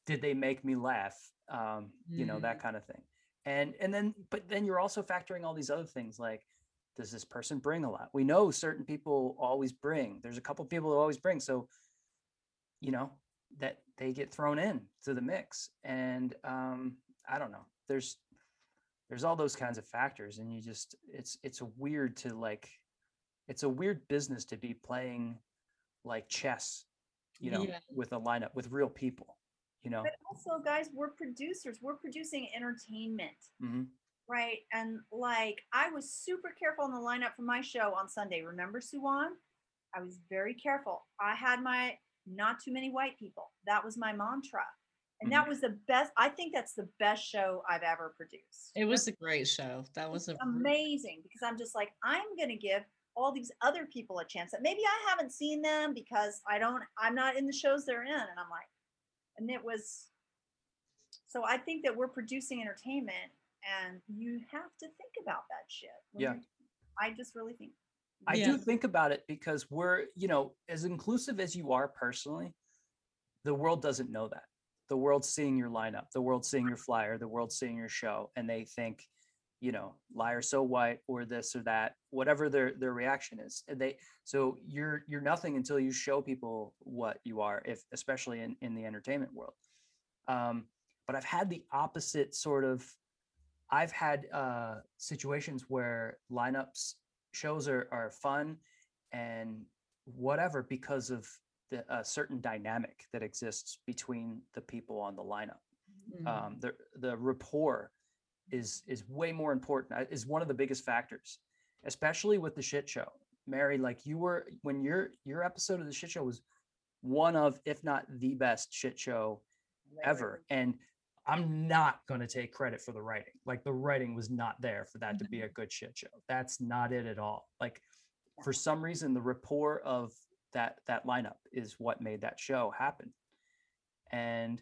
did they make me laugh? Um you know that kind of thing. And and then but then you're also factoring all these other things like does this person bring a lot? We know certain people always bring. There's a couple people who always bring so you know that they get thrown in to the mix. And um i don't know. There's there's all those kinds of factors and you just it's it's a weird to like it's a weird business to be playing like chess you know Yeah. with a lineup with real people you know But also, guys, we're producers. We're producing entertainment. Mhm. right? And like I was super careful in the lineup for my show on Sunday. Remember Suwan? I was very careful. I had my not too many white people. That was my mantra. And that was the best. I think that's the best show I've ever produced. it was a great show. That was a amazing because I'm just like, I'm going to give all these other people a chance that maybe I haven't seen them because I don't, I'm not in the shows they're in. And I'm like, and it was, so I think that we're producing entertainment and you have to think about that shit. Yeah. I just really think. I Yeah. do think about it because we're, you know, as inclusive as you are personally, the world doesn't know that. The world's seeing your lineup, the world's seeing your flyer, the world's seeing your show, and they think, you know, liar so white or this or that, whatever their their reaction is. And they so you're you're nothing until you show people what you are, if especially in, in the entertainment world. Um, but I've had the opposite sort of I've had uh, situations where lineups shows are, are fun and whatever because of the a certain dynamic that exists between the people on the lineup. Mhm. Um, the the rapport is is way more important. uh, Is one of the biggest factors, especially with the shit show. Mary, like you were when your your episode of the shit show was one of, if not the best shit show ever. And I'm not going to take credit for the writing. Like the writing was not there for that to be a good shit show. That's not it at all. Like for some reason, the rapport of that that lineup is what made that show happen. And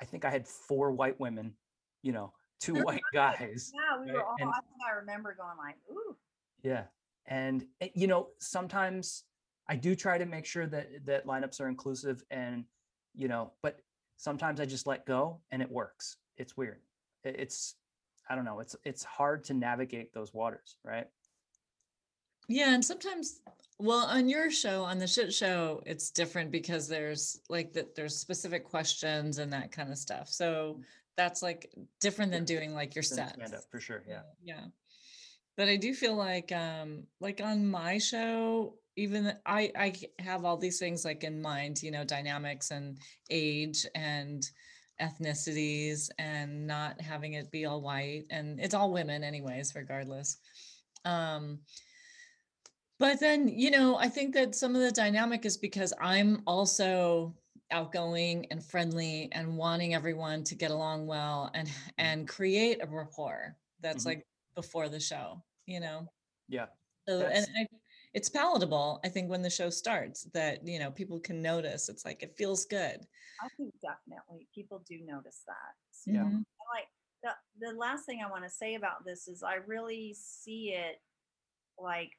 I think I had four white women, you know, two white guys. Yeah, we were all, and- I think I remember going like, ooh, Yeah. And eh, you know, sometimes I do try to make sure that that lineups are inclusive and you know, but sometimes I just let go and it works. It's weird. It's I don't know, it's it's hard to navigate those waters, right? Yeah, and sometimes, well, on your show, on the shit show, it's different because there's like that there's specific questions and that kind of stuff. So that's like different than doing like your set stand up for sure. Yeah. Yeah. But I do feel like um like on my show, even i i have all these things like in mind, you know, dynamics and age and ethnicities and not having it be all white and it's all women anyways regardless. Um But then, you know, I think that some of the dynamic is because I'm also outgoing and friendly and wanting everyone to get along well and and create a rapport that's Mhm. like before the show, you know. Yeah. So and I, it's palatable, I think, when the show starts that you know people can notice. It's like it feels good. I think definitely people do notice that. So, Yeah. Mhm. like the the last thing I want to say about this is I really see it like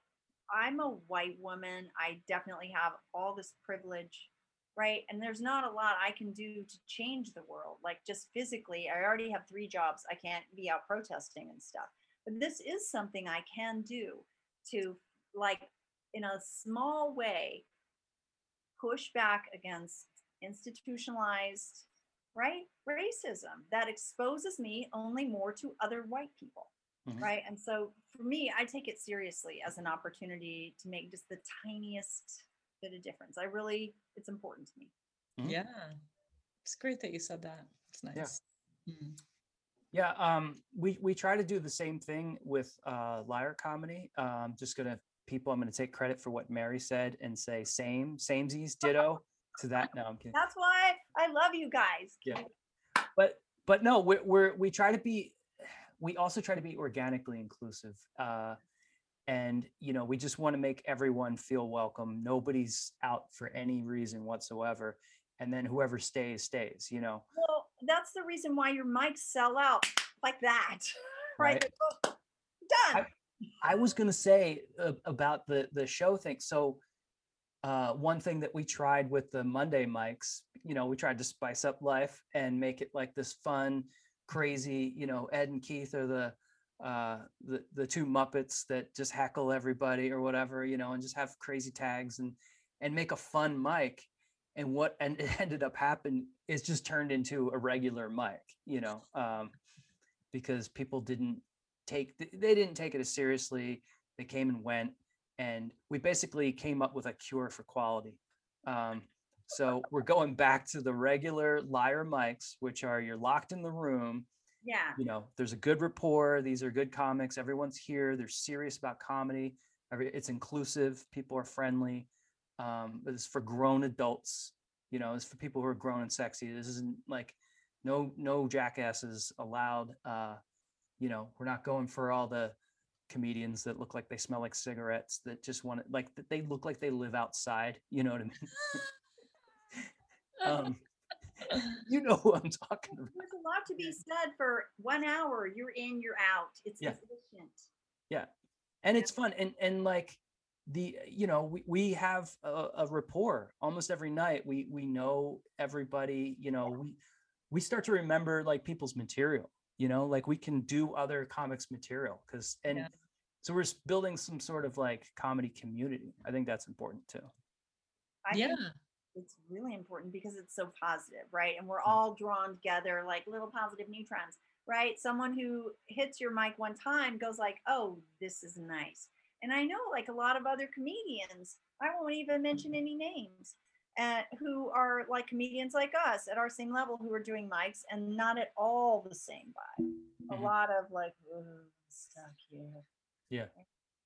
I'm a white woman. I definitely have all this privilege, right? And there's not a lot I can do to change the world. Like just physically, I already have three jobs. I can't be out protesting and stuff. But this is something I can do to like in a small way push back against institutionalized right racism that exposes me only more to other white people Mhm. right and so for me i take it seriously as an opportunity to make just the tiniest bit of difference i really it's important to me Mhm. Yeah, it's great that you said that. It's nice. Mm. Yeah, um, we we try to do the same thing with uh, liar comedy. Um, just gonna people, I'm gonna take credit for what Mary said and say same, samesies, ditto to that. No, I'm kidding. that's why i love you guys Yeah. But but no, we're, we're we try to be. We also try to be organically inclusive, uh, and you know we just want to make everyone feel welcome. Nobody's out for any reason whatsoever, and then whoever stays stays. You know. well that's the reason why your mics sell out like that right, Right. Oh, done I was gonna say uh, about the the show thing. So, uh, one thing that we tried with the Monday mics, you know, we tried to spice up life and make it like this fun, crazy. You know, Ed and Keith are the uh, the the two Muppets that just heckle everybody or whatever, you know, and just have crazy tags and and make a fun mic. And what and it ended up happening is just turned into a regular mic, you know, um, because people didn't take they didn't take it as seriously they came and went and we basically came up with a cure for quality um, so we're going back to the regular liar mics which are you're locked in the room yeah. you know there's a good rapport these are good comics everyone's here they're serious about comedy Every, it's inclusive people are friendly um, but it's for grown adults you know it's for people who are grown and sexy this isn't like no no jackasses allowed uh, you know we're not going for all the comedians that look like they smell like cigarettes that just want to like that they look like they live outside you know what i mean? Um, you know who i'm talking about there's a lot to be said for one hour you're in you're out. It's Yeah. efficient. Yeah, and it's fun and and like the you know we, we have a, a rapport almost every night. We we know everybody you know we we start to remember like people's material you know like we can do other comics material because and Yeah. so we're building some sort of like comedy community. I think that's important too. I yeah. think it's really important because it's so positive, right? And we're all drawn together like little positive neutrons, right? Someone who hits your mic one time goes like, "Oh, this is nice." And I know like a lot of other comedians, I won't even mention any names, uh, who are like comedians like us at our same level who are doing mics and not at all the same vibe. A Mhm. lot of like, "Ugh, stuck here.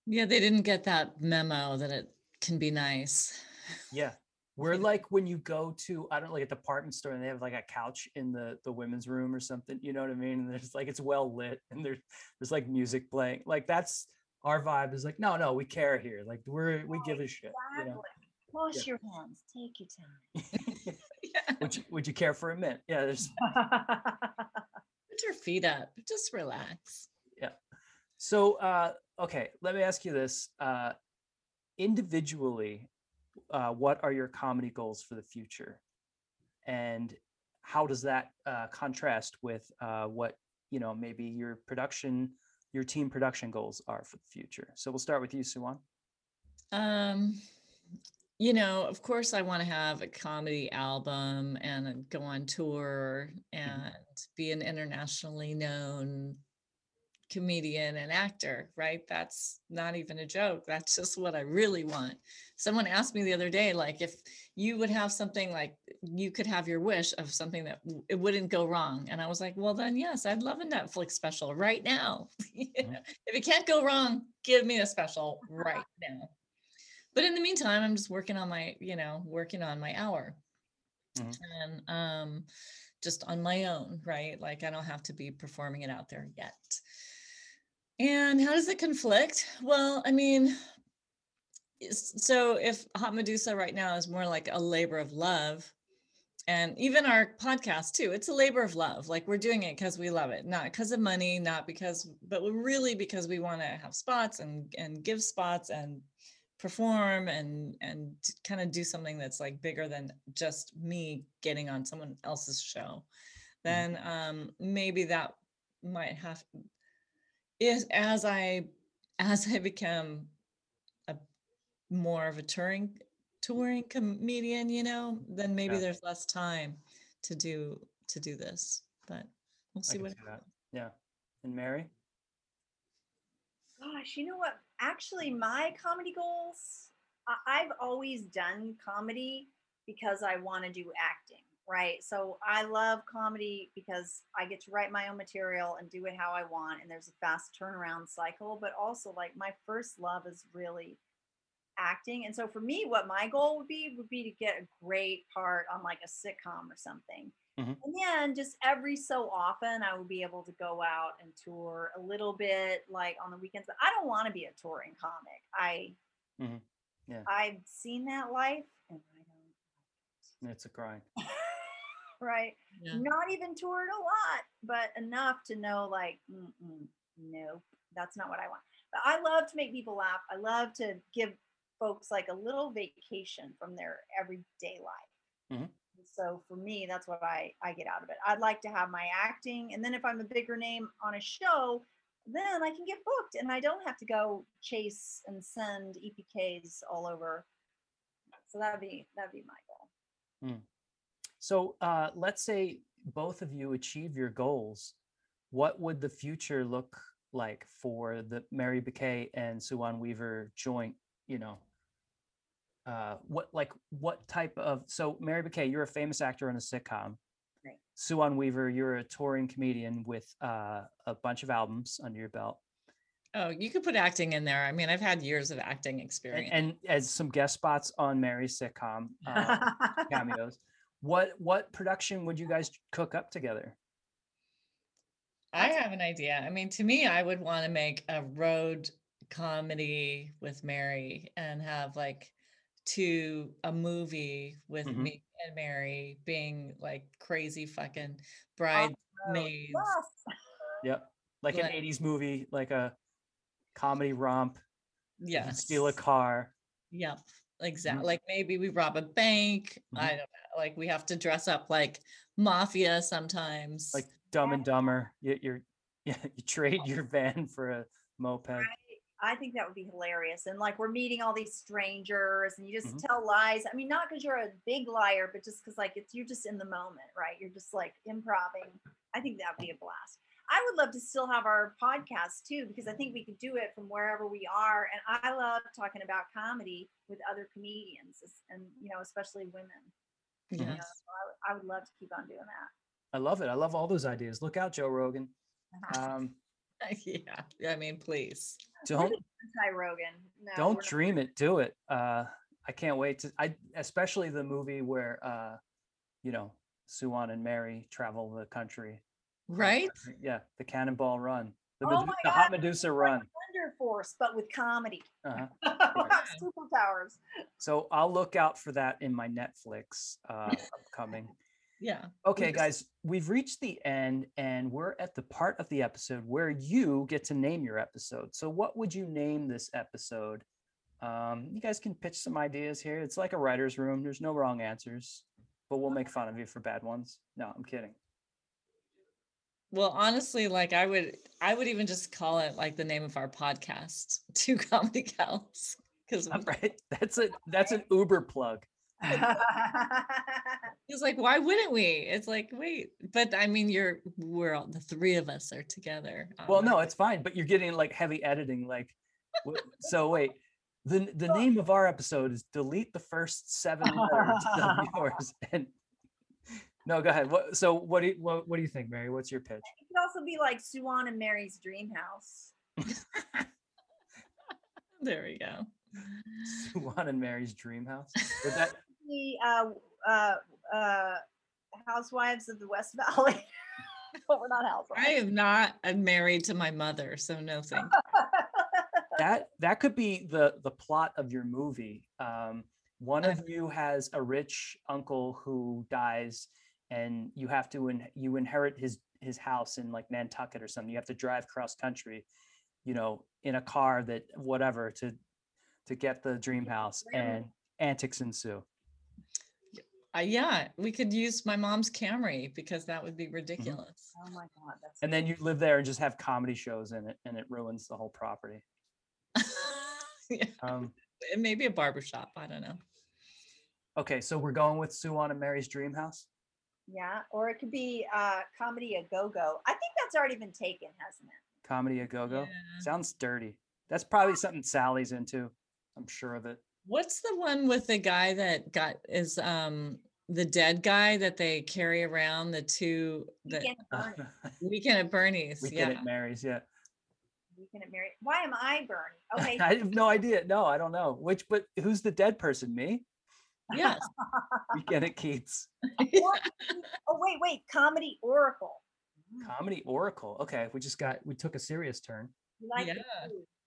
Yeah, they didn't get that memo that it can be nice. yeah we're like when you go to i don't know like a department store and they have like a couch in the the women's room or something you know what i mean and there's like it's well lit and there's there's like music playing like that's our vibe is like no no we care here like we're we give a shit you know Wash Yeah. your hands. Take your time. Yeah. would you would you care for a minute yeah there's Put your feet up. Just relax. Yeah. So uh okay let me ask you this uh individually uh what are your comedy goals for the future? And how does that uh contrast with uh what you know maybe your production your team production goals are for the future? So we'll start with you Suwan. Um, you know, of course, I want to have a comedy album and go on tour and be an internationally known comedian and actor, right? That's not even a joke. That's just what I really want. Someone asked me the other day, like, if you would have something like you could have your wish of something that it wouldn't go wrong. And I was like, well, then yes, I'd love a Netflix special right now. You know, If it can't go wrong, give me a special right now. but in the meantime, I'm just working on my, you know, working on my hour. Mhm. And um just on my own, right? Like I don't have to be performing it out there yet. And how does it conflict? Well, I mean, so if Hot Medusa right now is more like a labor of love, and even our podcast too, it's a labor of love. Like we're doing it because we love it, not because of money, not because, but really because we want to have spots and and give spots and perform and and kind of do something that's like bigger than just me getting on someone else's show. Then um maybe that might have is as I as I become a more of a touring touring comedian, you know, then maybe Yeah. there's less time to do to do this. But we'll see what see that. Yeah. And Mary? Gosh, you know what? Actually, my comedy goals, I've always done comedy because I want to do acting, right? So I love comedy because I get to write my own material and do it how I want. And there's a fast turnaround cycle. But also, like, my first love is really acting. And so for me, what my goal would be would be to get a great part on like a sitcom or something. Mhm. And then just every so often, I would be able to go out and tour a little bit, like on the weekends. But I don't want to be a touring comic. I, Mhm. Yeah. I've seen that life, and I don't. It's a grind. Right. Yeah. Not even toured a lot, but enough to know, like, nope, that's not what I want. But I love to make people laugh. I love to give folks like a little vacation from their everyday life. Mhm. So for me, that's what I I get out of it. I'd like to have my acting, and then if I'm a bigger name on a show, then I can get booked, and I don't have to go chase and send EPKs all over. So that'd be that'd be my goal. So uh, let's say both of you achieve your goals. What would the future look like for the Mary Bouquet and Suwan Weaver joint? You know, uh, what like what type of so Mary Bouquet, you're a famous actor on a sitcom. Right. Suwan Weaver, you're a touring comedian with uh, a bunch of albums under your belt, Oh, you could put acting in there. I mean, I've had years of acting and, experience. and as some guest spots on Mary's sitcom uh, cameos. What what production would you guys cook up together? I have an idea. I mean, to me, I would want to make a road comedy with Mary and have like to a movie with Mhm. me and Mary being like crazy fucking Oh, bridesmaids. yes. Yep. Like an 80s movie, like a comedy romp. you can Yes. Steal a car. Yep. Exactly. Like maybe we rob a bank. Mhm. I don't know. Like we have to dress up like mafia sometimes. Like Dumb and Dumber. You, you're yeah, you trade your van for a moped. I think that would be hilarious. And like we're meeting all these strangers and you just Mhm. tell lies. I mean, not because you're a big liar, but just because like it's you're just in the moment, right? You're just like improving. I think that would be a blast. I would love to still have our podcast too, because I think we could do it from wherever we are. And I love talking about comedy with other comedians and you know, especially women. You know, Yes. so I, would- I would love to keep on doing that. I love it. I love all those ideas. Look out, Joe Rogan. Um, yeah. I mean, please. don't Anti Rogan. No, don't we're not- dream it. Do it. Uh, I can't wait to. I especially the movie where uh, you know, Suwan and Mary travel the country. Right? Yeah, the Cannonball Run. The, Oh my the Hot Medusa Run. Thunder Force, but with comedy. Uh-huh. Superpowers. So I'll look out for that in my Netflix uh, upcoming. Yeah. Okay, guys, we've reached the end and we're at the part of the episode where you get to name your episode. So, what would you name this episode? Um, you guys can pitch some ideas here. It's like a writer's room, there's no wrong answers, but we'll make fun of you for bad ones. No, I'm kidding. Well, honestly, like I would, I would even just call it like the name of our podcast, Two Comedy Gals, because right, that's a that's an Uber plug. it's like, why wouldn't we? It's like, wait, but I mean, you're we're all the three of us are together. Well, no, it's fine, but you're getting like heavy editing. Like, so wait, the the name of our episode is delete the first seven letters of yours. And no, go ahead. What? So what do you what, what do you think, Mary? What's your pitch? It could also be like Suwan and Mary's dream house. there we go. Sue Ann and Mary's dream house. Would that The uh, uh, uh, Housewives of the West Valley. but we're not housewives. I am not I'm married to my mother, so no thank that that could be the the plot of your movie. Um, one of you has a rich uncle who dies, and you have to in, you inherit his his house in like Nantucket or something. You have to drive cross country, you know, in a car that whatever to to get the dream house, and antics ensue. Uh, yeah, we could use my mom's Camry because that would be ridiculous. oh my god, that's And then you live there and just have comedy shows in it, and it ruins the whole property. yeah, Um, it may be a barbershop. I don't know. okay, so we're going with Sue Ann and Mary's dream house. Yeah, or it could be uh, comedy a go go. I think that's already been taken, hasn't it? Comedy a go go. Yeah. Sounds dirty. That's probably something Sally's into. I'm sure of it. What's the one with the guy that got is um the dead guy that they carry around the two the Weekend at Bernie. weekend at Bernie's? Weekend yeah. at Mary's, yeah. Weekend at Mary. Why am I Bernie? Okay. I have no idea. No, I don't know. Which, but who's the dead person? Me? Yes. Weekend at Keats. Or- oh wait, wait. Comedy Oracle. Mm, Comedy Oracle. Okay, we just got we took a serious turn. Like Yeah.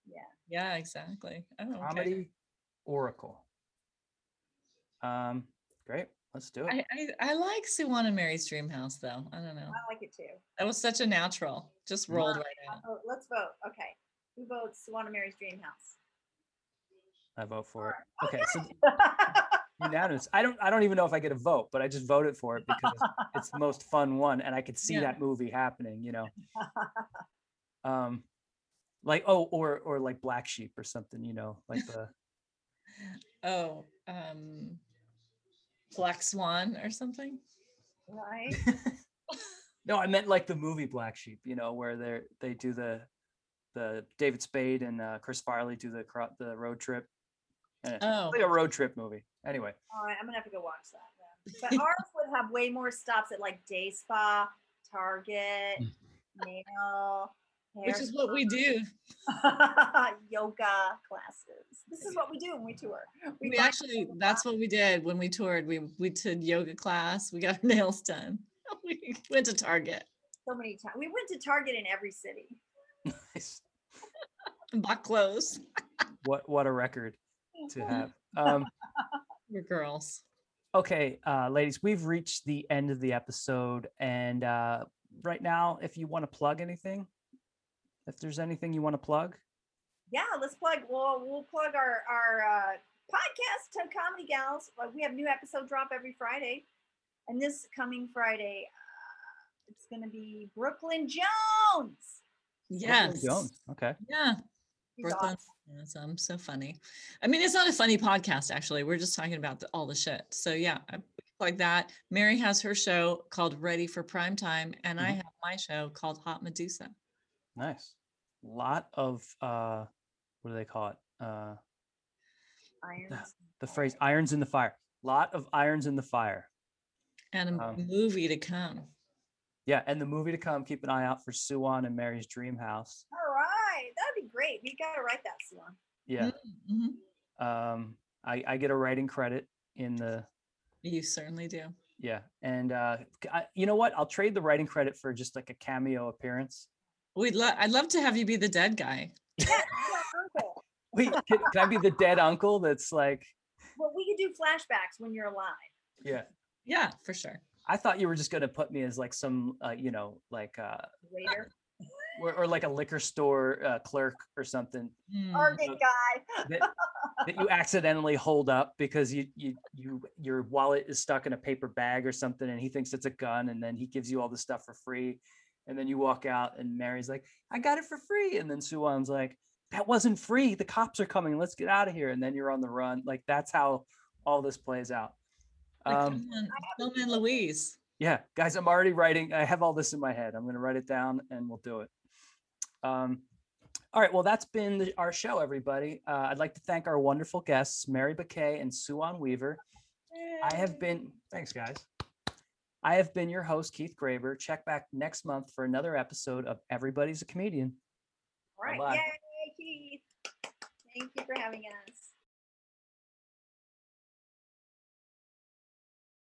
Yeah. yeah, exactly. Oh, okay. Comedy Oracle. Um, great. Let's do it. I, I I like Sue Ann and Mary's Dream House though. I don't know. I like it too. That was such a natural. Just rolled right out. Oh, let's vote. Okay. Who votes Swan Mary's Dream House? I vote for it. Okay, so unanimous. I don't I don't even know if I get a vote, but I just voted for it because it's the most fun one and I could see Yeah. that movie happening, you know. Um like oh or or like Black Sheep or something, you know, like the Oh, um Black Swan or something. right? No, I meant like the movie Black Sheep, you know, where they're they do the the David Spade and uh, Chris Farley do the the road trip. And it's Oh, like a road trip movie. Anyway, All right, I'm gonna have to go watch that. Then. But ours would have way more stops at like Day Spa, Target, nail, hair which is what we do. yoga classes. This is what we do when we tour. We buy actually that's what we did when we toured. We we did yoga class. We got our nails done. We went to Target so many times. We went to Target in every city. nice. bought clothes. what what a record to have. Um, We're girls. okay, uh, ladies, we've reached the end of the episode, and uh, right now, if you want to plug anything, if there's anything you want to plug, Yeah, let's plug. We'll we'll plug our our uh, podcast, Ten Comedy Gals. We have new episode drop every Friday, and this coming Friday, uh, it's gonna be Brooklyn Jones. Brooklyn Yes. Jones. Okay. She's Yeah. awesome. Brooklyn. Yes, I'm so funny. I mean, it's not a funny podcast, actually. We're just talking about the, all the shit. So yeah, like that. Mary has her show called Ready for Prime Time, and I Mhm. have my show called Hot Medusa. Nice. Lot of uh, what do they call it? Uh, Irons. the phrase "irons in the fire." Lot of irons in the fire. And a Um, movie to come. Yeah, and the movie to come. Keep an eye out for Sue Ann and Mary's Dream House. All right, that'd be great. We gotta write that song. Yeah. Mhm. Um, I, I get a writing credit in the You certainly do. yeah, and uh, c- I, you know what? I'll trade the writing credit for just like a cameo appearance. We'd lo- I'd love to have you be the dead guy. Yeah, yeah, uncle. Wait, can, can I be the dead uncle? That's like, Well, we could do flashbacks when you're alive. yeah. Yeah, for sure. I thought you were just gonna put me as like some, uh, you know, like uh, Later, or, or like a liquor store uh, clerk or something Hmm. target guy. that, that you accidentally hold up because you you you your wallet is stuck in a paper bag or something, and he thinks it's a gun, and then he gives you all the stuff for free, and then you walk out, and Mary's like, "I got it for free," and then Sue Ann's like, "That wasn't free. The cops are coming. Let's get out of here." And then you're on the run. Like that's how all this plays out. Like, Um, come on, Thelma and Louise. yeah, guys, I'm already writing. I have all this in my head. I'm going to write it down and we'll do it. Um, all right. Well, that's been the, our show, everybody. Uh, I'd like to thank our wonderful guests, Mary Baquet and Sue Ann Weaver. I have been, thanks, guys. I have been your host, Keith Graber. Check back next month for another episode of Everybody's a Comedian. All right, Bye-bye. yay, Keith. Thank you for having us.